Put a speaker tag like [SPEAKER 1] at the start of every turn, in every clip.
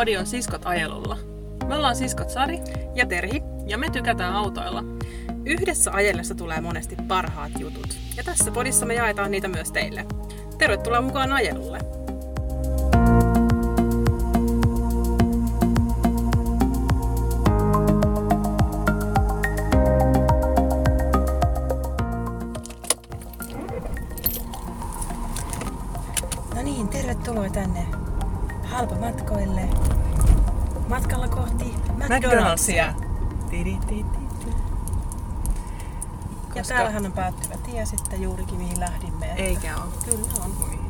[SPEAKER 1] Podi on Siskot ajelulla. Me ollaan siskot Sari
[SPEAKER 2] Ja Terhi.
[SPEAKER 1] ja me tykätään autoilla.
[SPEAKER 2] Yhdessä ajellessa tulee monesti parhaat jutut. Ja tässä podissa me jaetaan niitä myös teille. Tervetuloa mukaan ajelulle.
[SPEAKER 1] Ti.
[SPEAKER 2] Ja
[SPEAKER 1] Koska-
[SPEAKER 2] täällähän on päättyvä tie sitten juurikin mihin lähdimme. että-
[SPEAKER 1] Eikä oo.
[SPEAKER 2] Kyllä on.
[SPEAKER 1] Voi.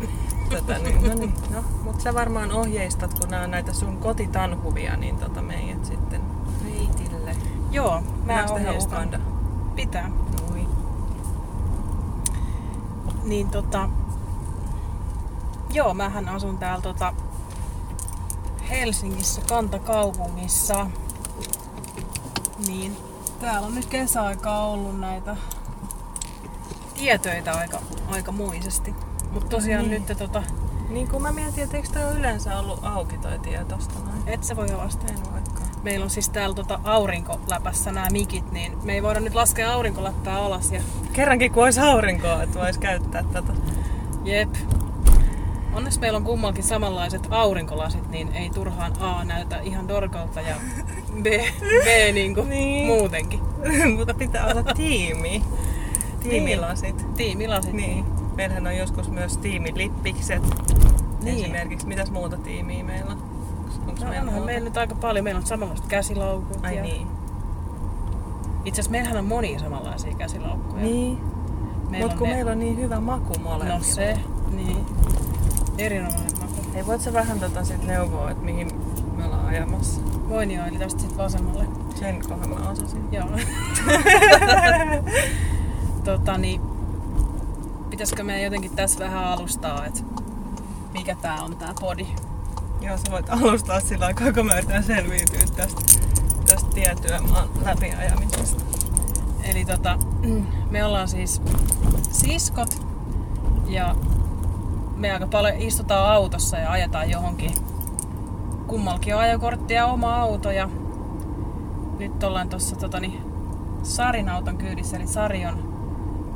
[SPEAKER 1] Tota, niin, no niin, no, mutta sä varmaan ohjeistat, kun nämä on näitä sun kotitanhuvia, niin tota meidät sitten reitille.
[SPEAKER 2] Joo, mä ohjeistan.
[SPEAKER 1] Uganda?
[SPEAKER 2] Pitää.
[SPEAKER 1] Oi.
[SPEAKER 2] Niin tota... Joo, mähän asun täällä tota Helsingissä, kantakaupungissa. Niin täällä on nyt kesäaika ollut näitä tietöitä aika, aika muisesti. Mutta tosiaan
[SPEAKER 1] Niin.
[SPEAKER 2] nyt tota,
[SPEAKER 1] Niin kun mä mietin, että eikö ole yleensä ollut auki toi tie tosta noin?
[SPEAKER 2] et sä voi avastaa.
[SPEAKER 1] En vaikka.
[SPEAKER 2] Meillä on siis täällä tota aurinkoläpässä nämä mikit, niin me ei voida nyt laskea aurinkoläppää alas ja
[SPEAKER 1] Kerrankin kun olisi aurinkoa, että vois käyttää tätä.
[SPEAKER 2] Jep. Onneksi meillä on kummallakin samanlaiset aurinkolasit, niin ei turhaan A näytä ihan dorkalta ja B, B niinku
[SPEAKER 1] Niin.
[SPEAKER 2] muutenkin.
[SPEAKER 1] Mutta pitää olla tiimi. Tiimilasit.
[SPEAKER 2] Tiimilasit.
[SPEAKER 1] Niin. Meillähän on joskus myös tiimilippikset.
[SPEAKER 2] Niin.
[SPEAKER 1] Esimerkiksi. Mitäs muuta tiimiä meillä on? Onks
[SPEAKER 2] No onhan
[SPEAKER 1] muuta?
[SPEAKER 2] meillä nyt aika paljon. Meillä on samanlaiset käsilaukut.
[SPEAKER 1] Ai
[SPEAKER 2] ja...
[SPEAKER 1] niin.
[SPEAKER 2] Itse asiassa meillähän on monia samanlaisia käsilaukkuja.
[SPEAKER 1] Niin.
[SPEAKER 2] Meillä
[SPEAKER 1] Mut
[SPEAKER 2] on
[SPEAKER 1] kun
[SPEAKER 2] ne-
[SPEAKER 1] meillä on niin hyvä maku molemmilla.
[SPEAKER 2] No se, niin. Erinomainen maku.
[SPEAKER 1] Ei voit sä vähän tota sit neuvoa, että mihin me ollaan ajamassa?
[SPEAKER 2] Voin jo, eli tästä sitten vasemmalle.
[SPEAKER 1] Sen kohan mä osasin.
[SPEAKER 2] Joo. tota niin, pitäisikö meidän jotenkin tässä vähän alustaa, että mikä tää on tää podi?
[SPEAKER 1] Joo, sä voit alustaa sillä aikaa, kun mä yritän selviytyä tästä, tästä tietyömaan läpiajamisesta.
[SPEAKER 2] Eli tota, me ollaan siis siskot ja me aika paljon istutaan autossa ja ajetaan johonkin. Kummallakin on ajokortti ja oma auto ja nyt ollaan tuossa totani, Sarin auton kyydissä, eli Sari on,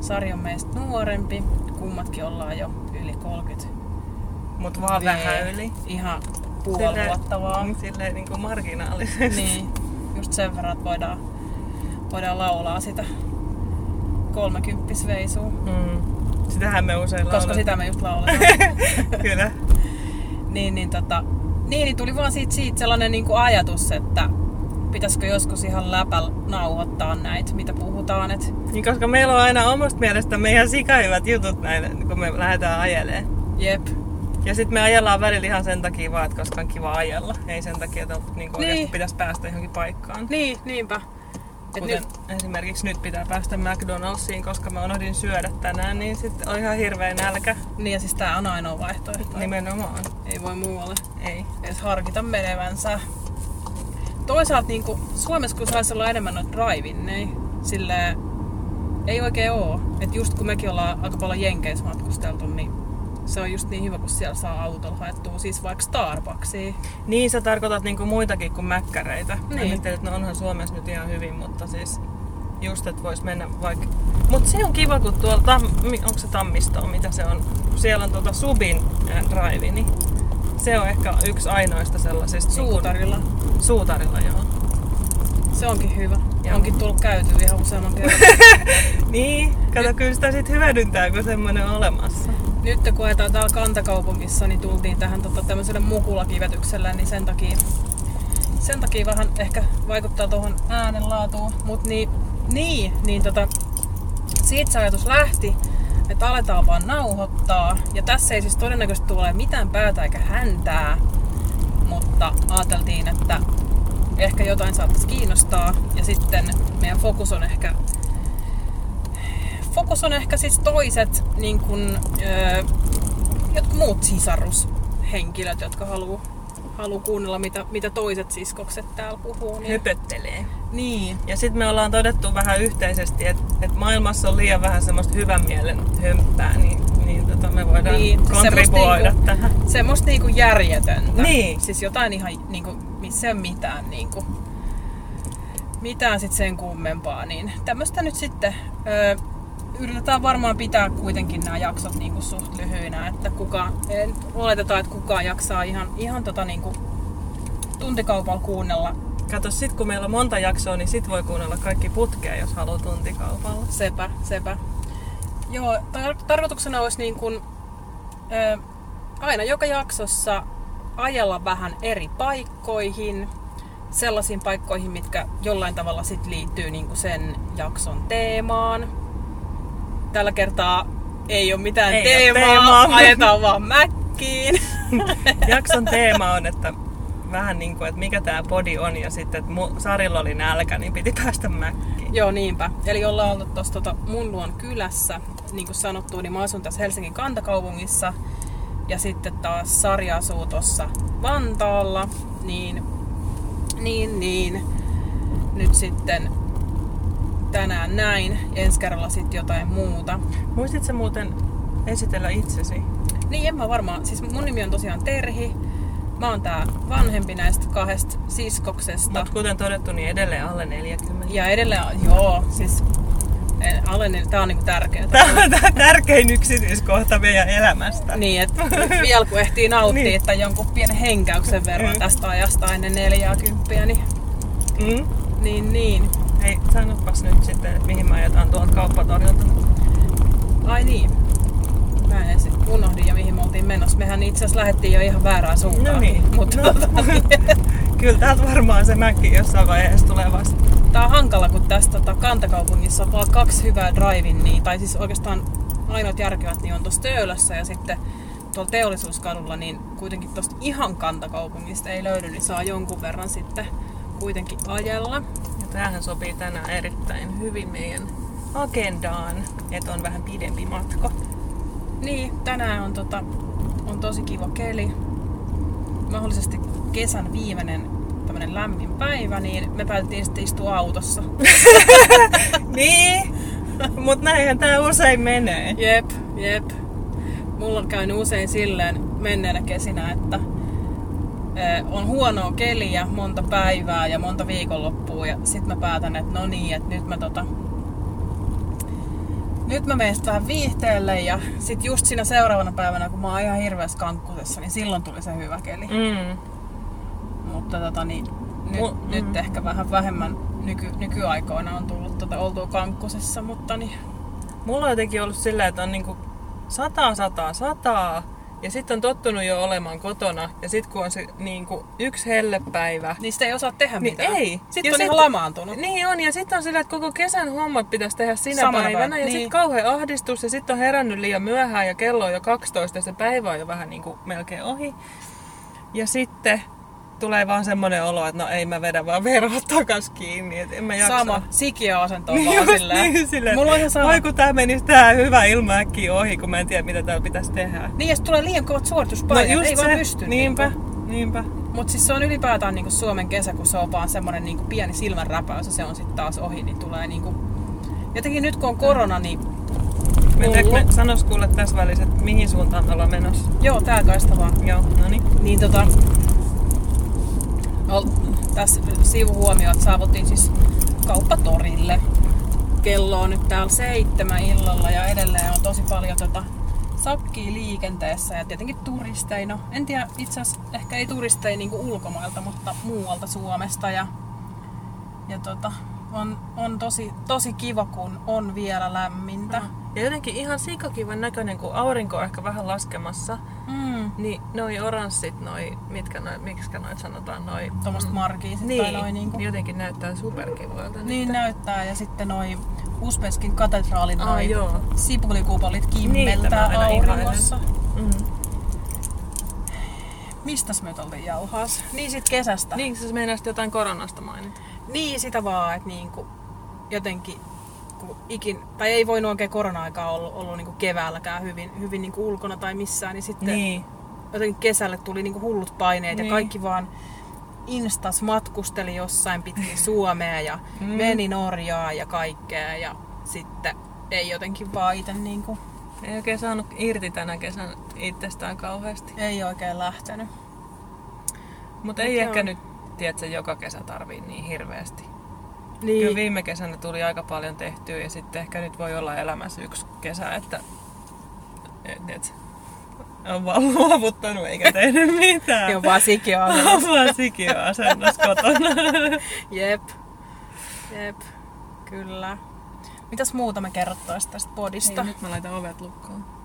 [SPEAKER 2] Sari on meistä nuorempi. Kummatkin ollaan jo yli 30.
[SPEAKER 1] Mut vaan
[SPEAKER 2] V.
[SPEAKER 1] vähän yli.
[SPEAKER 2] Ihan puoli vuotta vaan.
[SPEAKER 1] Silleen niinku marginaalisesti.
[SPEAKER 2] Niin, just sen verran, että voidaan, voidaan laulaa sitä kolmekymppisveisua.
[SPEAKER 1] Mm. Sitähän me usein
[SPEAKER 2] Koska
[SPEAKER 1] lauletaan.
[SPEAKER 2] sitä me just lauletaan.
[SPEAKER 1] Kyllä.
[SPEAKER 2] niin, niin, tota, niin, niin tuli vaan siitä, siitä sellainen niin kuin ajatus, että pitäisikö joskus ihan läpäl nauhoittaa näitä, mitä puhutaan. Et,
[SPEAKER 1] Niin koska meillä on aina omasta mielestä meidän sikahyvät jutut näin, kun me lähdetään ajelemaan.
[SPEAKER 2] jep.
[SPEAKER 1] Ja sitten me ajellaan välillä ihan sen takia vaan, että koska on kiva ajella. Ei sen takia, että niinku
[SPEAKER 2] Niin.
[SPEAKER 1] niin. pitäisi päästä johonkin paikkaan.
[SPEAKER 2] Niin, niinpä. Et
[SPEAKER 1] Kuten
[SPEAKER 2] nyt,
[SPEAKER 1] esimerkiksi nyt pitää päästä McDonald'siin, koska mä unohdin syödä tänään, niin sitten on ihan hirveä nälkä.
[SPEAKER 2] niin ja siis tää on ainoa vaihtoehto.
[SPEAKER 1] Nimenomaan.
[SPEAKER 2] Ei voi muualle
[SPEAKER 1] Ei.
[SPEAKER 2] edes harkita menevänsä. Toisaalta niin kuin, Suomessa kun saisi olla enemmän noita drive niin sille ei oikein oo. Et just kun mekin ollaan aika paljon Jenkeissä matkusteltu, niin se on just niin hyvä, kun siellä saa autolla haettua siis vaikka Starbucksiin.
[SPEAKER 1] Niin sä tarkoitat niinku muitakin kuin mäkkäreitä. Mä
[SPEAKER 2] Niin.
[SPEAKER 1] Ajattelin, että no onhan Suomessa nyt ihan hyvin, mutta siis just, että vois mennä vaikka... Mut se on kiva, kun tuolla, tam... onko se Tammisto, mitä se on? Siellä on tuota Subin äh, drive, niin se on ehkä yksi ainoista sellaisista...
[SPEAKER 2] Suutarilla.
[SPEAKER 1] Niin suutarilla, joo.
[SPEAKER 2] Se onkin hyvä.
[SPEAKER 1] Joo.
[SPEAKER 2] Onkin tullut käyty ihan useamman kerran.
[SPEAKER 1] Niin, kato kyllä sitä sit hyödyntää, kun semmoinen on olemassa.
[SPEAKER 2] Nyt kun ajetaan täällä kantakaupungissa, niin tultiin tähän tota, tämmöiselle mukulakivetykselle, niin sen takia, sen takia vähän ehkä vaikuttaa tuohon äänenlaatuun. Mut niin, niin, niin tota, siitä se ajatus lähti, että aletaan vaan nauhoittaa. Ja tässä ei siis todennäköisesti tule mitään päätä eikä häntää, mutta ajateltiin, että ehkä jotain saattaisi kiinnostaa. Ja sitten meidän fokus on ehkä fokus on ehkä siis toiset niin kun, öö, jotkut muut sisarushenkilöt, jotka haluaa haluu kuunnella, mitä, mitä toiset siskokset täällä puhuu. Niin,
[SPEAKER 1] Höpöttelee.
[SPEAKER 2] niin,
[SPEAKER 1] Ja sitten me ollaan todettu vähän yhteisesti, että et maailmassa on liian vähän semmoista hyvän mielen hömppää, niin, niin tota, me voidaan
[SPEAKER 2] Niin,
[SPEAKER 1] kontribuoida
[SPEAKER 2] niinku-
[SPEAKER 1] tähän.
[SPEAKER 2] Semmoista niinku järjetöntä.
[SPEAKER 1] Niin.
[SPEAKER 2] Siis jotain ihan, niinku, missä ei ole mitään, niinku, mitään sit sen kummempaa. Niin tämmöistä nyt sitten ö, yritetään varmaan pitää kuitenkin nämä jaksot niinku suht lyhyinä, että kuka, en, oletetaan, että kukaan jaksaa ihan, ihan tota niinku tuntikaupalla kuunnella
[SPEAKER 1] Kato, sit kun meillä on monta jaksoa, niin sit voi kuunnella kaikki putkea, jos haluaa tuntikaupalla.
[SPEAKER 2] Sepä, sepä. Joo, tar- tarkoituksena olisi niin kuin, ö, aina joka jaksossa ajella vähän eri paikkoihin, sellaisiin paikkoihin, mitkä jollain tavalla sit liittyy niin kuin sen jakson teemaan. Tällä kertaa ei ole mitään
[SPEAKER 1] Ei
[SPEAKER 2] teemaa,
[SPEAKER 1] teemaa.
[SPEAKER 2] ajetaan vaan mäkkiin.
[SPEAKER 1] Jakson teema on, että vähän niin kuin, että mikä tämä podi on ja sitten, että mu- Sarilla oli nälkä, niin piti päästä mäkkiin.
[SPEAKER 2] Joo, niinpä. Eli ollaan oltu tuossa tota mun luon kylässä. Niin kuin sanottu, niin mä asun tässä Helsingin kantakaupungissa. Ja sitten taas Sari asuu tuossa Vantaalla. Niin, niin, niin. Nyt sitten tänään näin. Ensi kerralla sitten jotain muuta.
[SPEAKER 1] Muistitko muuten esitellä itsesi?
[SPEAKER 2] Niin, en mä varmaan. Siis mun nimi on tosiaan Terhi. Mä oon tää vanhempi näistä kahdesta siskoksesta.
[SPEAKER 1] Mutta kuten todettu, niin edelleen alle 40.
[SPEAKER 2] Ja edelleen, joo, siis alle, tää on niinku tärkeää.
[SPEAKER 1] Tämä on tää tärkein yksityiskohta meidän elämästä.
[SPEAKER 2] Niin, että vielä kun ehtii nauttia,
[SPEAKER 1] Niin.
[SPEAKER 2] niin. että jonkun pienen henkäyksen verran
[SPEAKER 1] Mm.
[SPEAKER 2] tästä ajasta ennen 40, niin,
[SPEAKER 1] Mm?
[SPEAKER 2] niin, niin.
[SPEAKER 1] Hei, sanopas nyt sitten, että mihin me ajetaan tuolta kauppatorilta.
[SPEAKER 2] Ai niin. Mä ensin unohdin jo mihin me oltiin menossa. Mehän itse asiassa lähdettiin jo ihan väärään suuntaan.
[SPEAKER 1] No niin.
[SPEAKER 2] Mutta
[SPEAKER 1] No. Kyllä täältä varmaan se mäki jossain vaiheessa tulee vasta.
[SPEAKER 2] tää on hankala, kun tästä tota, kantakaupungissa on vaan kaksi hyvää drivin, niin, tai siis oikeastaan ainoat järkevät niin on tuossa Töölössä ja sitten tuolla teollisuuskadulla, niin kuitenkin tuosta ihan kantakaupungista ei löydy, niin saa jonkun verran sitten kuitenkin ajella.
[SPEAKER 1] Tämähän sopii tänään erittäin hyvin meidän agendaan, että on vähän pidempi matka.
[SPEAKER 2] Niin, tänään on, tota, on tosi kiva keli. Mahdollisesti kesän viimeinen tämmönen lämmin päivä, niin me päätettiin sitten istua autossa.
[SPEAKER 1] niin, mutta näinhän tää usein menee.
[SPEAKER 2] Jep, jep. Mulla on käynyt usein silleen menneenä kesinä, että on huonoa keliä monta päivää ja monta viikonloppua ja sit mä päätän, että no niin, että nyt mä tota nyt mä menen vähän viihteelle ja sit just siinä seuraavana päivänä, kun mä oon ihan hirveässä kankkusessa, niin silloin tuli se hyvä keli.
[SPEAKER 1] Mm.
[SPEAKER 2] Mutta tota niin, nyt, mm. nyt ehkä vähän vähemmän nyky, nykyaikoina on tullut tota, oltua kankkusessa, mutta niin,
[SPEAKER 1] Mulla on jotenkin ollut sillä, että on niinku sataa, sataa, sataa. Ja sitten on tottunut jo olemaan kotona. Ja sitten kun on se niinku yksi hellepäivä.
[SPEAKER 2] niistä ei osaa tehdä
[SPEAKER 1] Niin
[SPEAKER 2] mitään.
[SPEAKER 1] ei.
[SPEAKER 2] Sitten
[SPEAKER 1] Ja
[SPEAKER 2] on
[SPEAKER 1] sit-
[SPEAKER 2] ihan lamaantunut.
[SPEAKER 1] Niin on, ja sitten on sillä, että koko kesän hommat pitäisi tehdä sinä
[SPEAKER 2] Samana
[SPEAKER 1] päivänä.
[SPEAKER 2] päivänä,
[SPEAKER 1] Ja
[SPEAKER 2] niin.
[SPEAKER 1] sitten kauhean ahdistus, ja sitten on herännyt liian myöhään, ja kello on jo 12, ja se päivä on jo vähän niin kuin melkein ohi. Ja sitten tulee vaan semmoinen olo, että no ei mä vedä vaan verhot takas kiinni, että en mä jaksa.
[SPEAKER 2] Sama, sikiö asento
[SPEAKER 1] Niin
[SPEAKER 2] vaan
[SPEAKER 1] just
[SPEAKER 2] silleen.
[SPEAKER 1] niin, silleen,
[SPEAKER 2] Mulla on ihan sama.
[SPEAKER 1] Voi kun tää menisi tää hyvä ilma äkkiä ohi, kun mä en tiedä mitä täällä pitäisi tehdä.
[SPEAKER 2] Niin, ja tulee liian kovat suorituspaineet, ei vaan pysty.
[SPEAKER 1] Niinpä,
[SPEAKER 2] Niinku.
[SPEAKER 1] niinpä.
[SPEAKER 2] Mut siis se on ylipäätään niinku Suomen kesä, kun se on vaan semmonen niinku pieni silmänräpäys ja se on sitten taas ohi, niin tulee niinku... Jotenkin nyt kun on korona, niin
[SPEAKER 1] Mennäänkö me, sanos kuule tässä välissä, että mihin suuntaan me ollaan menossa?
[SPEAKER 2] joo, tää kaista vaan.
[SPEAKER 1] Joo, no niin.
[SPEAKER 2] Niin tota... Tässä sivuhuomio, että saavuttiin siis kauppatorille. Kello on nyt täällä seitsemän illalla ja edelleen on tosi paljon tota sakkia liikenteessä ja tietenkin turisteja. No, en tiedä, itse asiassa ehkä ei turisteja niinku ulkomailta, mutta muualta Suomesta. Ja, ja tota, on, on tosi, tosi kiva, kun on vielä lämmintä.
[SPEAKER 1] Ja jotenkin ihan sikakivan näköinen, kun aurinko on ehkä vähän laskemassa.
[SPEAKER 2] Mm.
[SPEAKER 1] Niin noi oranssit, noi, mitkä noi, miksikä noit sanotaan, noi...
[SPEAKER 2] Tuommoista
[SPEAKER 1] mm,
[SPEAKER 2] markiisit
[SPEAKER 1] niin,
[SPEAKER 2] tai noin niinku.
[SPEAKER 1] jotenkin näyttää superkivoilta.
[SPEAKER 2] Niin
[SPEAKER 1] nyt.
[SPEAKER 2] näyttää ja sitten noi Uspeskin katedraalin
[SPEAKER 1] Aa,
[SPEAKER 2] noi
[SPEAKER 1] joo.
[SPEAKER 2] sipulikupolit kimmeltää
[SPEAKER 1] aina
[SPEAKER 2] auringossa.
[SPEAKER 1] Mm.
[SPEAKER 2] Mistäs me oltiin jauhaas? Niin sit kesästä.
[SPEAKER 1] Niin, siis meinasit jotain koronasta mainita.
[SPEAKER 2] Niin sitä vaan, että niinku jotenkin kun ikin, tai ei voinut oikein korona-aikaa ollut, ollut niinku keväälläkään hyvin, hyvin niinku ulkona tai missään, niin sitten
[SPEAKER 1] Niin.
[SPEAKER 2] jotenkin kesälle tuli niinku hullut paineet
[SPEAKER 1] Niin.
[SPEAKER 2] ja kaikki vaan Instas matkusteli jossain pitkin Suomea ja
[SPEAKER 1] Mm.
[SPEAKER 2] meni Norjaa ja kaikkea ja sitten ei jotenkin vaan itse niinku
[SPEAKER 1] Ei oikein saanut irti tänä kesänä itsestään kauheasti.
[SPEAKER 2] Ei oikein lähtenyt.
[SPEAKER 1] Mutta ei ehkä
[SPEAKER 2] joo.
[SPEAKER 1] nyt, tiedätkö, joka kesä tarvii niin hirveästi.
[SPEAKER 2] Niin.
[SPEAKER 1] Kyllä viime kesänä tuli aika paljon tehtyä ja sitten ehkä nyt voi olla elämässä yksi kesä, että et, et, on vaan luovuttanut eikä tehnyt mitään.
[SPEAKER 2] Joo, vaan on
[SPEAKER 1] vaan sikiöasennossa kotona.
[SPEAKER 2] Jep. Jep. Kyllä. Mitäs muuta me kerrottaisiin tästä podista?
[SPEAKER 1] Niin, nyt mä laitan ovet lukkoon.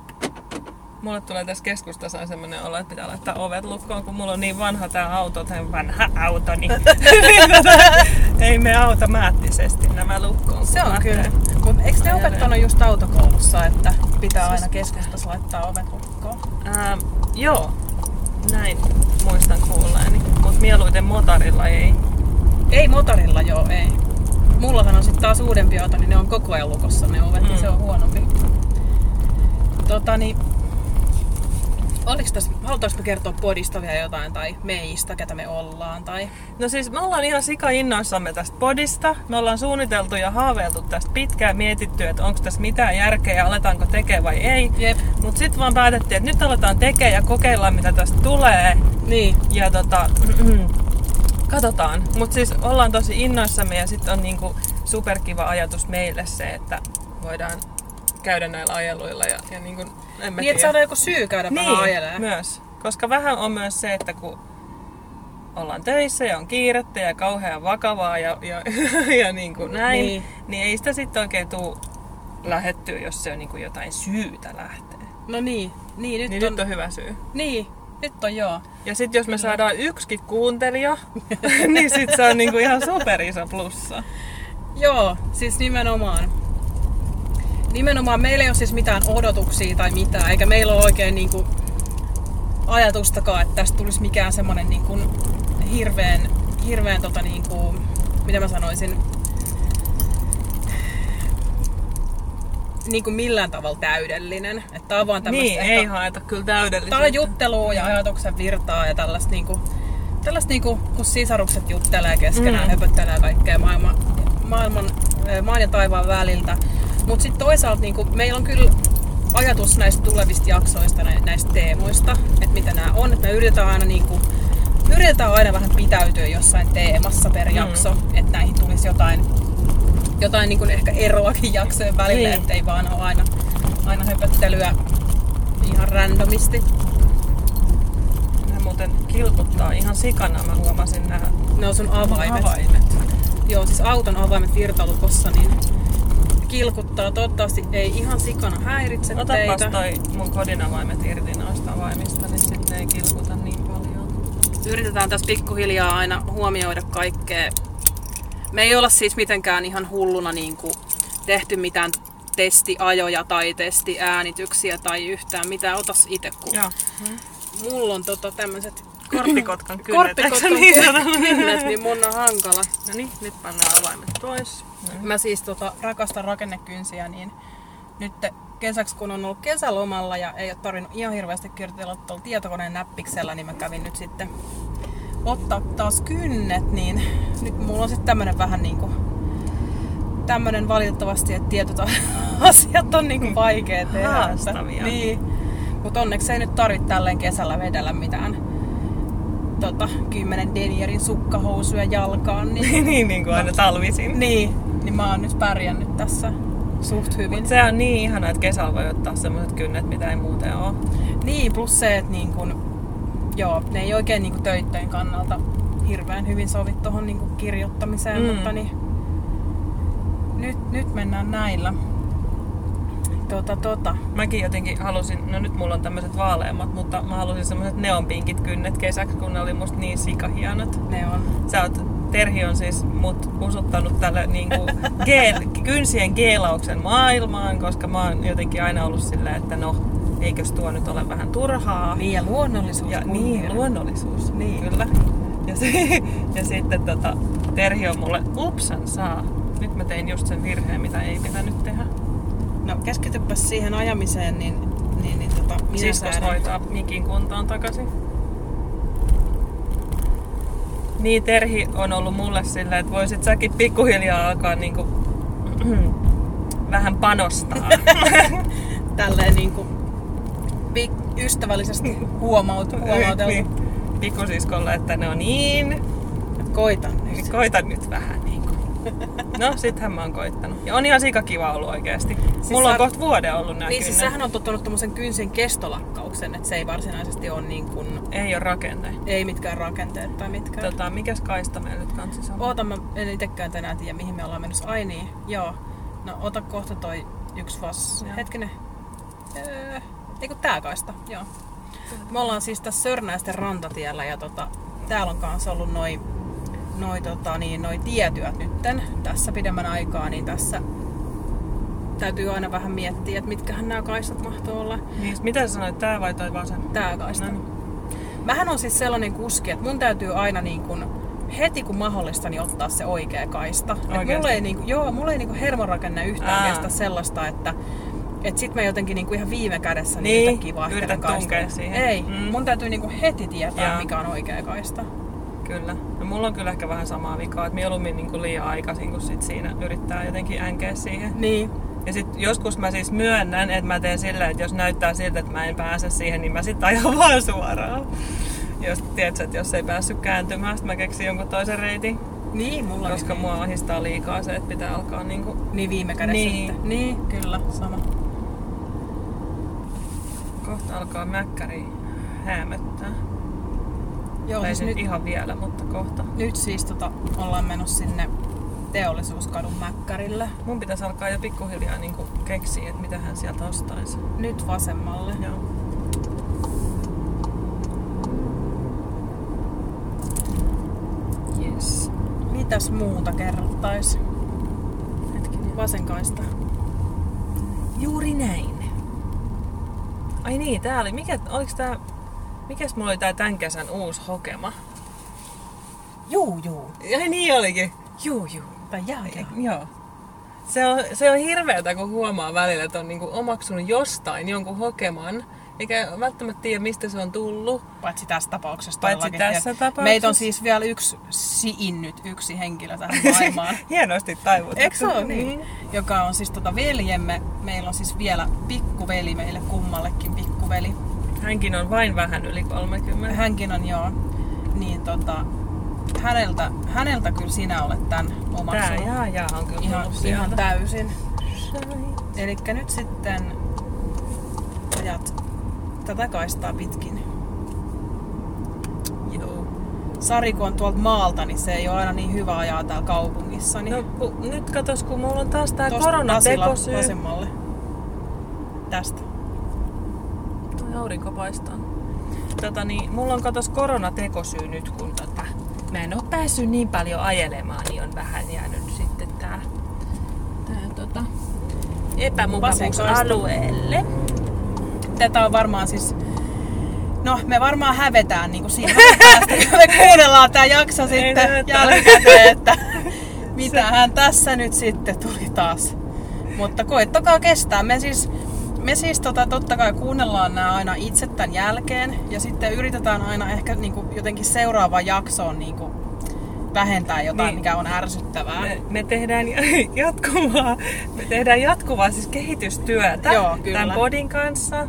[SPEAKER 1] Mulle tulee tässä keskustassa semmoinen olo, että pitää laittaa ovet lukkoon, kun mulla on niin vanha tää auto, tai vanha auto, niin ei me automaattisesti nämä lukkoon.
[SPEAKER 2] Se
[SPEAKER 1] kun
[SPEAKER 2] on
[SPEAKER 1] lähtee.
[SPEAKER 2] kyllä. Mutta eikö ne opettanut just autokoulussa, että pitää
[SPEAKER 1] Siis-
[SPEAKER 2] aina keskustassa laittaa ovet lukkoon?
[SPEAKER 1] Ää, joo, näin muistan kuulleeni, mutta mieluiten motorilla ei.
[SPEAKER 2] Ei motorilla joo, ei. Mullahan on sitten taas uudempi auto, niin ne on koko ajan lukossa ne ovet, mm.
[SPEAKER 1] Mm.
[SPEAKER 2] niin se on huonompi. Tota niin, Oliko tässä, halutaanko me kertoa podista vielä jotain tai meistä, ketä me ollaan tai...
[SPEAKER 1] No siis me ollaan ihan sika innoissamme tästä podista. Me ollaan suunniteltu ja haaveiltu tästä pitkään, mietitty, että onko tässä mitään järkeä ja aletaanko tekee vai ei.
[SPEAKER 2] Jep.
[SPEAKER 1] Mutta sitten vaan päätettiin, että nyt aletaan tekemään ja kokeillaan mitä tästä tulee.
[SPEAKER 2] Niin,
[SPEAKER 1] Ja tota, katsotaan. Mutta siis ollaan tosi innoissamme ja sitten on niinku superkiva ajatus meille se, että voidaan käydä näillä ajeluilla ja, ja niinku, en mä
[SPEAKER 2] niin että
[SPEAKER 1] tiedä.
[SPEAKER 2] saadaan joku syy käydä vähän
[SPEAKER 1] Niin,
[SPEAKER 2] ajelemaan.
[SPEAKER 1] myös. Koska vähän on myös se, että kun ollaan töissä ja on kiirettä ja kauhean vakavaa ja, ja, ja niin kuin näin,
[SPEAKER 2] Niin.
[SPEAKER 1] niin. niin ei sitä sitten oikein tuu lähettyä, jos se on niin kuin jotain syytä lähteä.
[SPEAKER 2] No niin, niin nyt,
[SPEAKER 1] Niin
[SPEAKER 2] on,
[SPEAKER 1] nyt on hyvä syy.
[SPEAKER 2] Niin, nyt on joo.
[SPEAKER 1] Ja sitten jos me saadaan yksikin kuuntelija, niin sitten se on niinku ihan super iso plussa.
[SPEAKER 2] Joo, siis nimenomaan. Nimenomaan meillä ei ole siis mitään odotuksia tai mitään, eikä meillä ole oikein niinku ajatustakaan, että tästä tulisi mikään semmonen niinku hirveän, hirveän tota niinku, mitä mä sanoisin, niinku millään tavalla täydellinen. Että tää on vaan
[SPEAKER 1] Niin,
[SPEAKER 2] ehkä-
[SPEAKER 1] ei haeta kyllä täydellisyyttä.
[SPEAKER 2] Tää on juttelua ja ajatuksen virtaa ja tällaista niinku, tällaista niinku, kun sisarukset juttelee keskenään, mm. Höpöttelee kaikkea maailman, maailman, maan ja taivaan väliltä. Mutta sitten toisaalta niinku, meillä on kyllä ajatus näistä tulevista jaksoista, nä- näistä teemoista, että mitä nämä on. Et me yritetään aina niinku, yritetään aina vähän pitäytyä jossain teemassa per
[SPEAKER 1] Mm.
[SPEAKER 2] jakso, että näihin tulisi jotain, jotain niinku ehkä eroakin jaksojen välillä,
[SPEAKER 1] Niin.
[SPEAKER 2] ettei vaan ole aina, aina höpöttelyä ihan randomisti.
[SPEAKER 1] Ne muuten kilkuttaa ihan sikana, mä huomasin nämä
[SPEAKER 2] Ne on sun avaimet.
[SPEAKER 1] avaimet.
[SPEAKER 2] Joo, siis auton avaimet virtalukossa, niin kilkuttaa. Toivottavasti ei ihan sikana häiritse
[SPEAKER 1] Otapas
[SPEAKER 2] teitä.
[SPEAKER 1] toi mun kodin avaimet irti noista avaimista, niin sitten ei kilkuta niin paljon.
[SPEAKER 2] Yritetään tässä pikkuhiljaa aina huomioida kaikkea. Me ei olla siis mitenkään ihan hulluna niin kuin tehty mitään testiajoja tai testiäänityksiä tai yhtään mitään. Otas itse kun
[SPEAKER 1] Joo.
[SPEAKER 2] mulla on tota tämmöiset
[SPEAKER 1] Korppikotkan kynnet.
[SPEAKER 2] korppikotkan
[SPEAKER 1] niin
[SPEAKER 2] kynnet, niin mun on hankala.
[SPEAKER 1] No niin, nyt pannaan avaimet pois. Niin.
[SPEAKER 2] Mä siis tota, rakastan rakennekynsiä, niin nyt kesäksi kun on ollut kesälomalla ja ei ole tarvinnut ihan hirveästi kirjoitella tuolla tietokoneen näppiksellä, niin mä kävin nyt sitten ottaa taas kynnet, niin nyt mulla on sitten tämmönen vähän niinku tämmönen valitettavasti, että tietyt asiat on niinku vaikea tehdä.
[SPEAKER 1] Haastavia.
[SPEAKER 2] Niin. Mutta onneksi ei nyt tarvitse tälleen kesällä vedellä mitään tota, 10 denjerin sukkahousuja jalkaan. Niin
[SPEAKER 1] niin, niin kuin aina talvisin.
[SPEAKER 2] niin, niin mä oon nyt pärjännyt tässä suht hyvin.
[SPEAKER 1] Mut se on niin ihana, että kesällä voi ottaa semmoiset kynnet, mitä ei muuten ole.
[SPEAKER 2] Niin, plus se, että niin kun, joo, ne ei oikein niin töittöjen kannalta hirveän hyvin sovi tuohon niin kirjoittamiseen,
[SPEAKER 1] Mm.
[SPEAKER 2] mutta niin, nyt, nyt mennään näillä. Tota, tota.
[SPEAKER 1] Mäkin jotenkin halusin, no nyt mulla on tämmöiset vaaleammat, mutta mä halusin semmoiset neonpinkit kynnet kesäksi, kun ne oli musta niin sikahienot.
[SPEAKER 2] Ne on.
[SPEAKER 1] Sä oot, Terhi on siis mut usuttanut tälle niinku geel, kynsien geelauksen maailmaan, koska mä oon jotenkin aina ollut silleen, että no, eikös tuo nyt ole vähän turhaa.
[SPEAKER 2] Niin, ja luonnollisuus.
[SPEAKER 1] Ja niin, luonnollisuus. Niin. Kyllä. Ja, se, ja sitten tota, Terhi on mulle, upsan saa. Nyt mä tein just sen virheen, mitä ei pitänyt tehdä.
[SPEAKER 2] No keskitypäs siihen ajamiseen, niin, niin, niin tota, minä
[SPEAKER 1] Siskos
[SPEAKER 2] säädän.
[SPEAKER 1] hoitaa mikin kuntaan takaisin. Niin, Terhi on ollut mulle silleen, että voisit säkin pikkuhiljaa alkaa niinku, vähän panostaa.
[SPEAKER 2] tälleen niinku pik- ystävällisesti huomaut, huomauteltu.
[SPEAKER 1] Niin, pikkusiskolle, että ne on niin...
[SPEAKER 2] Koitan nyt.
[SPEAKER 1] Niin koita nyt vähän niin kuin. No, sittenhän mä oon koittanut. Ja on ihan sika kiva ollut oikeesti. Siis Mulla on kohta vuoden ollut näkynyt.
[SPEAKER 2] Niin siis sähän on tottunut tommosen kynsin kestolakkauksen, että se ei varsinaisesti ole niin kuin,
[SPEAKER 1] Ei ole rakenne.
[SPEAKER 2] ei mitkään rakenteet tai mitkään.
[SPEAKER 1] Tota, mikäs kaista meillä nyt kanssa on?
[SPEAKER 2] Oota, mä en itekään tänään tiedä, mihin me ollaan menossa. Ai niin, joo. No ota kohta toi yksi vas.
[SPEAKER 1] Joo.
[SPEAKER 2] Hetkinen. Öö, ei kun tää kaista, joo. Me ollaan siis tässä Sörnäisten rantatiellä ja tota, täällä on kanssa ollut noin noi, tota, niin, noi tietyöt nytten tässä pidemmän aikaa, niin tässä täytyy aina vähän miettiä, että mitkähän nämä kaistat mahtoo olla.
[SPEAKER 1] Niin, mitä sä sanoit, tää vai toi vasen?
[SPEAKER 2] Tää kaista.
[SPEAKER 1] No niin.
[SPEAKER 2] Mähän on siis sellainen kuski, että mun täytyy aina niin kun, heti kun mahdollista, niin ottaa se oikea kaista. Mulla ei, niin, joo, mulla ei niin hermorakenne yhtään
[SPEAKER 1] Aa.
[SPEAKER 2] kestä sellaista, että et sit mä jotenkin niin ihan viime kädessä
[SPEAKER 1] Niin,
[SPEAKER 2] niin, yhtäkkiä vaihtelen
[SPEAKER 1] siihen.
[SPEAKER 2] Ei,
[SPEAKER 1] Mm.
[SPEAKER 2] mun täytyy niin heti tietää,
[SPEAKER 1] Joo.
[SPEAKER 2] mikä on oikea kaista.
[SPEAKER 1] Kyllä. No, mulla on kyllä ehkä vähän samaa vikaa, että mieluummin niin kuin liian aikaisin, kun sit siinä yrittää jotenkin änkeä siihen.
[SPEAKER 2] Niin,
[SPEAKER 1] Ja sit joskus mä siis myönnän, että mä teen silleen, että jos näyttää siltä, että mä en pääse siihen, niin mä sit ajan vaan suoraan. Jos tiedät, että jos ei päässyt kääntymään, sit mä keksin jonkun toisen reitin.
[SPEAKER 2] niin mulla
[SPEAKER 1] Koska
[SPEAKER 2] niin.
[SPEAKER 1] mua ahistaa liikaa se, että pitää alkaa niinku...
[SPEAKER 2] Niin viime kädessä
[SPEAKER 1] Niin.
[SPEAKER 2] sitten. Niin, kyllä, sama.
[SPEAKER 1] Kohta alkaa mäkkäri häämöttää.
[SPEAKER 2] Joo,
[SPEAKER 1] tai
[SPEAKER 2] siis nyt,
[SPEAKER 1] ihan vielä, mutta kohta.
[SPEAKER 2] nyt siis tota, ollaan menossa sinne teollisuuskadun mäkkärille.
[SPEAKER 1] Mun pitäisi alkaa jo pikkuhiljaa niinku keksiä, että mitä hän sieltä ostaisi.
[SPEAKER 2] Nyt vasemmalle.
[SPEAKER 1] Joo. Yes.
[SPEAKER 2] Mitäs muuta kerrottais?
[SPEAKER 1] Hetkinen.
[SPEAKER 2] Vasenkaista.
[SPEAKER 1] Juuri näin. Ai niin, tää oli, mikä, oliks tää, mikäs mulla oli tää tän kesän uusi hokema?
[SPEAKER 2] Juu, juu.
[SPEAKER 1] Ai niin olikin. Juu, juu.
[SPEAKER 2] Tai jaa, jaa.
[SPEAKER 1] Joo. Se on, se on hirveetä, kun huomaa välillä, että on niinku omaksunut jostain jonkun hokeman, eikä välttämättä tiedä, mistä se on tullut.
[SPEAKER 2] Paitsi tässä tapauksessa
[SPEAKER 1] Paitsi tässä
[SPEAKER 2] Ja
[SPEAKER 1] tapauksessa.
[SPEAKER 2] Meitä on siis vielä yksi siin nyt yksi henkilö tähän maailmaan.
[SPEAKER 1] Hienosti taivutettu.
[SPEAKER 2] Eikö se ole niin? Joka on siis tota veljemme. Meillä on siis vielä pikkuveli meille kummallekin pikkuveli.
[SPEAKER 1] Hänkin on vain vähän yli 30.
[SPEAKER 2] Hänkin on joo. Niin tota, häneltä, häneltä kyllä sinä olet tämän
[SPEAKER 1] Tää
[SPEAKER 2] omaksunut.
[SPEAKER 1] jaa jaa on kyllä
[SPEAKER 2] Ihan, ihan täysin. Eli nyt sitten ajat tätä kaistaa pitkin.
[SPEAKER 1] Joo.
[SPEAKER 2] Sari kun on tuolta maalta, niin se ei ole aina niin hyvä ajaa täällä kaupungissa. Niin
[SPEAKER 1] No ku, nyt katos, kun mulla on taas tää koronatekosyy.
[SPEAKER 2] Vasemmalle. Tästä.
[SPEAKER 1] Aurinko paistaa. Tota niin, mulla on katos koronatekosyy nyt, kun tota, mä en oo päässyt niin paljon ajelemaan, niin on vähän jäänyt sitten tää, tää tota, epämukavuusalueelle.
[SPEAKER 2] Tätä on varmaan siis... No, me varmaan hävetään niin siinä päästä, kun me kuunnellaan tämä jakso sitten
[SPEAKER 1] näytä.
[SPEAKER 2] jälkikäteen, että mitähän tässä nyt sitten tuli taas. Mutta koettakaa kestää. Me siis, me siis tota, totta kai kuunnellaan nämä aina itse tämän jälkeen ja sitten yritetään aina ehkä niin kuin, jotenkin seuraavaan jaksoon niin kuin, vähentää jotain,
[SPEAKER 1] Niin.
[SPEAKER 2] niin. mikä on ärsyttävää.
[SPEAKER 1] Me, me tehdään jatkuvaa, me tehdään jatkuvaa siis kehitystyötä
[SPEAKER 2] Joo, kyllä.
[SPEAKER 1] tämän podin kanssa.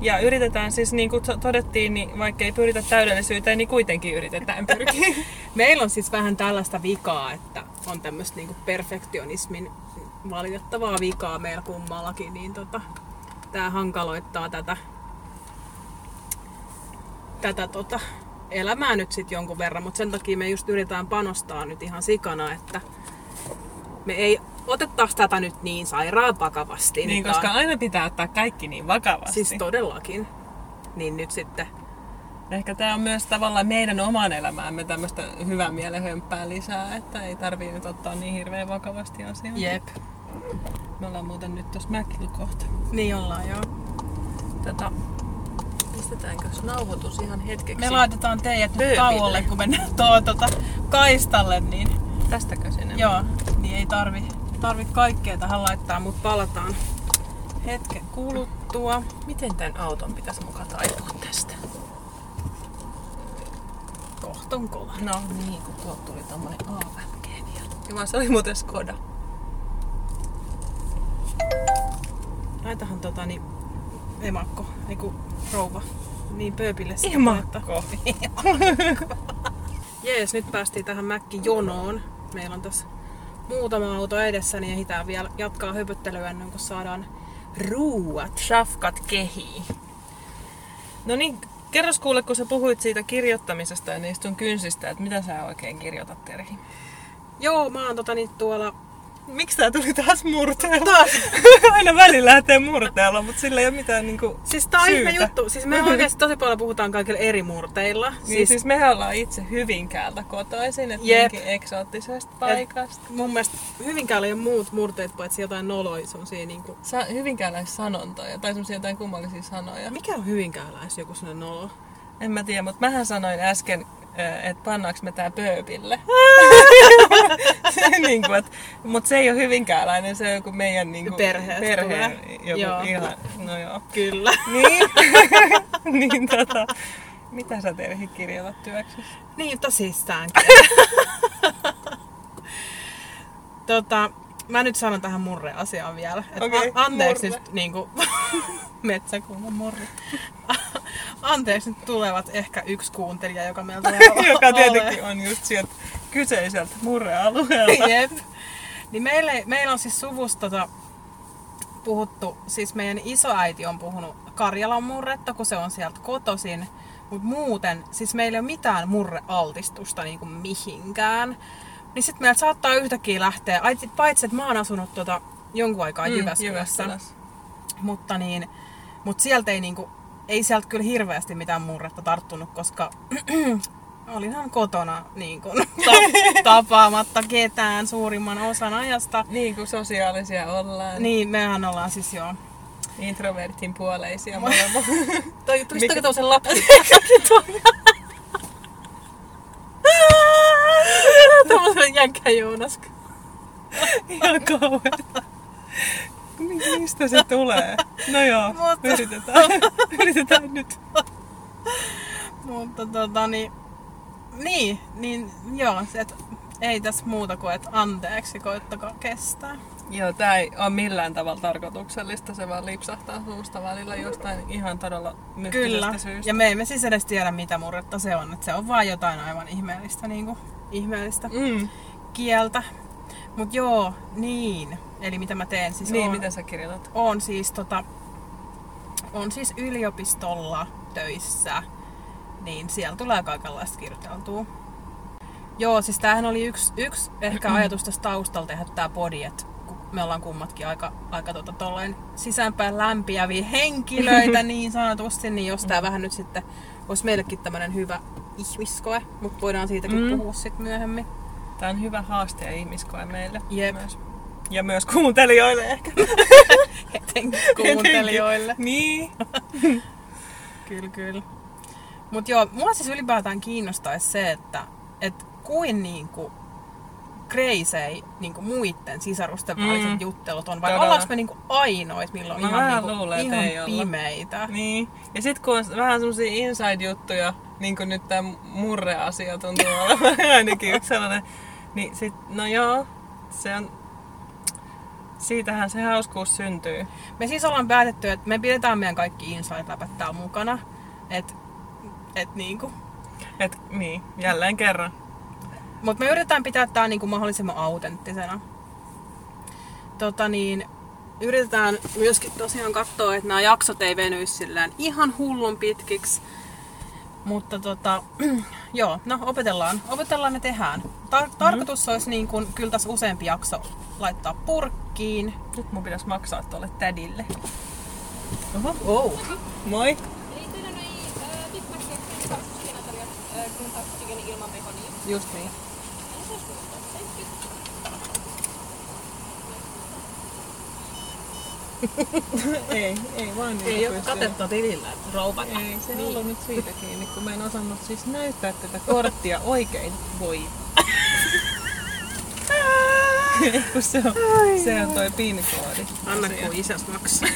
[SPEAKER 1] Ja yritetään siis, niin kuin todettiin, niin vaikka ei pyritä täydellisyyteen, niin kuitenkin yritetään pyrkiä.
[SPEAKER 2] Meillä on siis vähän tällaista vikaa, että on tämmöistä niinku perfektionismin valitettavaa vikaa meillä kummallakin, niin tota, tämä hankaloittaa tätä, tätä tota, elämää nyt sitten jonkun verran, mutta sen takia me just yritetään panostaa nyt ihan sikana, että me ei otettaisi tätä nyt niin sairaan vakavasti.
[SPEAKER 1] niin,
[SPEAKER 2] Nyt
[SPEAKER 1] koska
[SPEAKER 2] tää
[SPEAKER 1] aina pitää ottaa kaikki niin vakavasti.
[SPEAKER 2] on, Siis todellakin. Niin nyt sitten
[SPEAKER 1] Ehkä tämä on myös tavallaan meidän oman elämäämme tämmöistä hyvän mielen hömppää lisää, että ei tarvii nyt ottaa niin hirveän vakavasti asioita.
[SPEAKER 2] jep.
[SPEAKER 1] Me ollaan muuten nyt tuossa Mäkillä kohta.
[SPEAKER 2] Niin ollaan joo.
[SPEAKER 1] Tota, pistetäänkö nauhoitus ihan hetkeksi?
[SPEAKER 2] Me laitetaan teidät nyt tauolle, kun mennään tuo tota, kaistalle, niin
[SPEAKER 1] Tästäkö sinne?
[SPEAKER 2] joo, niin ei tarvi, tarvi kaikkea tähän laittaa, mutta palataan hetken kuluttua.
[SPEAKER 1] Miten tämän auton pitäisi muka taipua tästä?
[SPEAKER 2] Kohta on kova.
[SPEAKER 1] No niin, kun tuolta tuli tommonen AMG vielä. Ja se oli muuten Skoda.
[SPEAKER 2] Laitahan tota niin emakko, eiku rouva, niin pööpille sitä
[SPEAKER 1] Imakko.
[SPEAKER 2] puhetta. Jees, nyt päästiin tähän mäkkijonoon. Meillä on tässä muutama auto edessä, niin ehditään vielä jatkaa höpöttelyä ennen kuin saadaan ruuat.
[SPEAKER 1] Shafkat kehii. No niin, kerros kuule, kun sä puhuit siitä kirjoittamisesta ja niistä sun kynsistä, että mitä sä oikein kirjoitat, Terhi?
[SPEAKER 2] Joo, mä oon tota niin tuolla...
[SPEAKER 1] Miksi tää tuli taas murteella?
[SPEAKER 2] Taas!
[SPEAKER 1] Aina välillä lähtee murteella, mutta sillä ei ole mitään niinku
[SPEAKER 2] Siis tää on ihme juttu. Siis me oikeasti tosi paljon puhutaan kaikilla eri murteilla.
[SPEAKER 1] Niin siis, siis mehän ollaan itse Hyvinkäältä kotoisin, että
[SPEAKER 2] Jep.
[SPEAKER 1] eksoottisesta paikasta.
[SPEAKER 2] mun mielestä Hyvinkäällä ei ole muut murteet, paitsi jotain noloja semmosia niinku...
[SPEAKER 1] Sa- hyvinkääläissanontoja tai semmoisia jotain kummallisia sanoja.
[SPEAKER 2] Mikä on Hyvinkääläis joku sellainen nolo?
[SPEAKER 1] En mä tiedä, mutta mähän sanoin äsken, että pannaanko me tää pööpille. niin kuin, mutta se ei ole hyvinkääläinen, se on joku meidän niin kuin, perheen
[SPEAKER 2] tulee.
[SPEAKER 1] joku
[SPEAKER 2] Joo.
[SPEAKER 1] ihan, no joo.
[SPEAKER 2] Kyllä.
[SPEAKER 1] Niin, niin tota, mitä sä Terhi kirjoitat työksessä?
[SPEAKER 2] Niin, tosissaankin. tota, mä nyt sanon tähän murre-asiaan vielä. Et a- anteeksi
[SPEAKER 1] murre.
[SPEAKER 2] nyt niinku, metsäkuuma murre. Anteeksi nyt tulevat ehkä yksi kuuntelija, joka meillä tulee
[SPEAKER 1] Joka tietenkin on just sieltä kyseiseltä murrealueelta.
[SPEAKER 2] Jep. Niin meillä, meillä on siis suvussa tota, puhuttu, siis meidän isoäiti on puhunut Karjalan murretta, kun se on sieltä kotosin. Mutta muuten, siis meillä ei ole mitään murrealtistusta niin kuin mihinkään. Niin sitten meiltä saattaa yhtäkkiä lähteä, ai- paitsi että mä oon asunut tota jonkun aikaa mm, Jyväskylässä. Mutta niin, mut sieltä ei niinku, ei sieltä kyllä hirveästi mitään murretta tarttunut, koska olinhan kotona niin kuin, ta- tapaamatta ketään suurimman osan ajasta.
[SPEAKER 1] Niin kuin sosiaalisia ollaan.
[SPEAKER 2] Niin, mehän ollaan siis joo.
[SPEAKER 1] Introvertin puoleisia molemmat.
[SPEAKER 2] Toi, tuliko
[SPEAKER 1] Mikä-
[SPEAKER 2] lapsi? Tämmöisen jänkkä Joonas.
[SPEAKER 1] Ihan kauheeta. Mi- Mistä se tulee? No joo,
[SPEAKER 2] Mutta-
[SPEAKER 1] yritetään. yritetään nyt.
[SPEAKER 2] Mutta tota niin, niin, niin joo, se, et, ei tässä muuta kuin, että anteeksi, koittakaa kestää.
[SPEAKER 1] Joo, tää ei ole millään tavalla tarkoituksellista, se vaan lipsahtaa suusta välillä jostain ihan todella mystisestä
[SPEAKER 2] Kyllä,
[SPEAKER 1] syystä.
[SPEAKER 2] ja me emme siis edes tiedä mitä murretta se on, että se on vaan jotain aivan ihmeellistä, niin kuin, ihmeellistä
[SPEAKER 1] Mm.
[SPEAKER 2] kieltä. Mut joo, niin. Eli mitä mä teen, siis
[SPEAKER 1] Niin,
[SPEAKER 2] on,
[SPEAKER 1] mitä sä kirjoitat?
[SPEAKER 2] on siis tota, on siis yliopistolla töissä, niin siellä tulee kaikenlaista kirjoiteltua. Joo, siis tämähän oli yksi, yksi ehkä ajatus tässä taustalla tehdä tää podi, että kun me ollaan kummatkin aika, aika tota, tolleen sisäänpäin lämpiäviä henkilöitä niin sanotusti, niin jos tää vähän nyt sitten olisi meillekin tämmönen hyvä ihmiskoe, mutta voidaan siitäkin
[SPEAKER 1] Mm.
[SPEAKER 2] puhua sitten myöhemmin.
[SPEAKER 1] Tää on hyvä haaste ja ihmiskoe meille.
[SPEAKER 2] Jep.
[SPEAKER 1] Myös. Ja myös kuuntelijoille ehkä.
[SPEAKER 2] Etenkin kuuntelijoille.
[SPEAKER 1] niin.
[SPEAKER 2] Kyllä, kyllä. Mut joo, mua siis ylipäätään kiinnostaisi se, että et kuin niinku crazy niinku muiden sisarusten
[SPEAKER 1] Mm.
[SPEAKER 2] väliset juttelut on, vai ollaanko me niinku ainoit, milloin
[SPEAKER 1] Mä
[SPEAKER 2] ihan, niinku,
[SPEAKER 1] luulen,
[SPEAKER 2] ihan
[SPEAKER 1] ei olla.
[SPEAKER 2] pimeitä?
[SPEAKER 1] Niin. Ja sit kun on vähän semmosia inside-juttuja, niin kuin nyt tää murre-asia tuntuu olevan ainakin yksi sellainen, niin sit, no joo, se on, siitähän se hauskuus syntyy.
[SPEAKER 2] Me siis ollaan päätetty, että me pidetään meidän kaikki inside-läpät täällä mukana. Et, et niinku.
[SPEAKER 1] Et niin, jälleen kerran.
[SPEAKER 2] Mut me yritetään pitää tää niinku mahdollisimman autenttisena. Tota niin, yritetään myöskin tosiaan katsoa, että nämä jaksot ei venyisi ihan hullun pitkiksi. Mutta tota, joo, no opetellaan, opetellaan ja tehdään. Tar- tarkoitus olisi niin kun, kyllä tässä useampi jakso laittaa purkkiin.
[SPEAKER 1] Nyt mun pitäisi maksaa tuolle tädille. Oho,
[SPEAKER 2] Oh.
[SPEAKER 1] moi!
[SPEAKER 3] Eli teillä ei,
[SPEAKER 1] ei vaan niin.
[SPEAKER 2] Ei ole katetta tilillä, rouva.
[SPEAKER 1] Ei, se niin. ollut nyt siitä kiinni, kun mä en osannut siis näyttää tätä korttia oikein. Voi. Kun se on, se on toi PIN-koodi.
[SPEAKER 2] Anna kun isäs maksaa.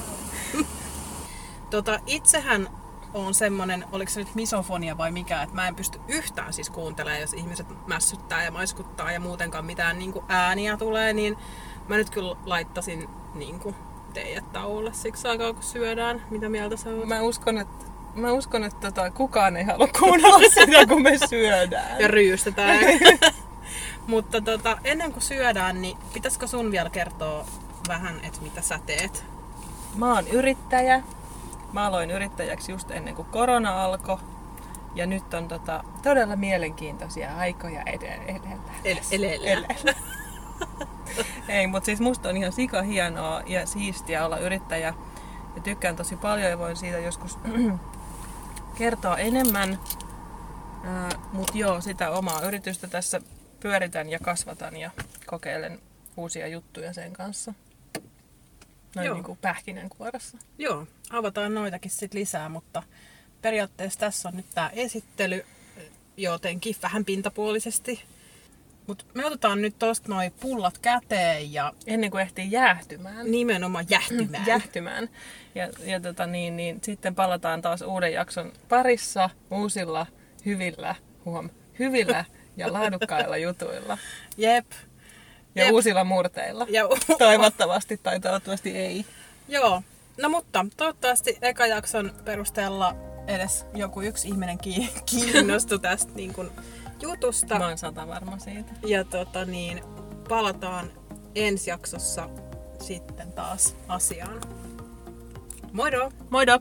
[SPEAKER 2] tota, itsehän on semmonen, oliko se nyt misofonia vai mikä, että mä en pysty yhtään siis kuuntelemaan, jos ihmiset mässyttää ja maiskuttaa ja muutenkaan mitään niin ääniä tulee, niin mä nyt kyllä laittasin niin kuin, teidät tauolle siksi aikaa, kun syödään. Mitä mieltä sä oot?
[SPEAKER 1] Mä uskon, että Mä uskon, että tota, kukaan ei halua kuunnella sitä, kun me syödään.
[SPEAKER 2] Ja ryystetään. Mutta tota, ennen kuin syödään, niin pitäisikö sun vielä kertoa vähän, että mitä sä teet?
[SPEAKER 1] Mä oon yrittäjä. Mä aloin yrittäjäksi just ennen kuin korona alkoi. Ja nyt on tota, todella mielenkiintoisia aikoja edellä.
[SPEAKER 2] Elellä.
[SPEAKER 1] Elellä. Ei, mutta siis musta on ihan sika hienoa ja siistiä olla yrittäjä. Ja tykkään tosi paljon ja voin siitä joskus kertoa enemmän. Mutta joo, sitä omaa yritystä tässä pyöritän ja kasvatan ja kokeilen uusia juttuja sen kanssa. Noin
[SPEAKER 2] Joo.
[SPEAKER 1] niin kuin pähkinänkuoressa.
[SPEAKER 2] Joo, avataan noitakin sit lisää, mutta periaatteessa tässä on nyt tää esittely jotenkin vähän pintapuolisesti. Mutta me otetaan nyt tosta noi pullat käteen ja
[SPEAKER 1] Ennen kuin ehtii jäähtymään.
[SPEAKER 2] nimenomaan jähtymään.
[SPEAKER 1] jähtymään. Ja, ja tota, niin, niin, sitten palataan taas uuden jakson parissa uusilla, hyvillä, huom, hyvillä ja laadukkailla jutuilla.
[SPEAKER 2] Jep.
[SPEAKER 1] Ja
[SPEAKER 2] Jep.
[SPEAKER 1] uusilla murteilla.
[SPEAKER 2] Ja,
[SPEAKER 1] Toivottavasti tai toivottavasti ei.
[SPEAKER 2] Joo. No mutta toivottavasti eka jakson perusteella edes joku yksi ihminen ki- kiinnostui tästä niin kun, jutusta.
[SPEAKER 1] Mä oon sata varma siitä.
[SPEAKER 2] Ja tota niin, palataan ensi jaksossa sitten taas asiaan. Moido!
[SPEAKER 1] Moido!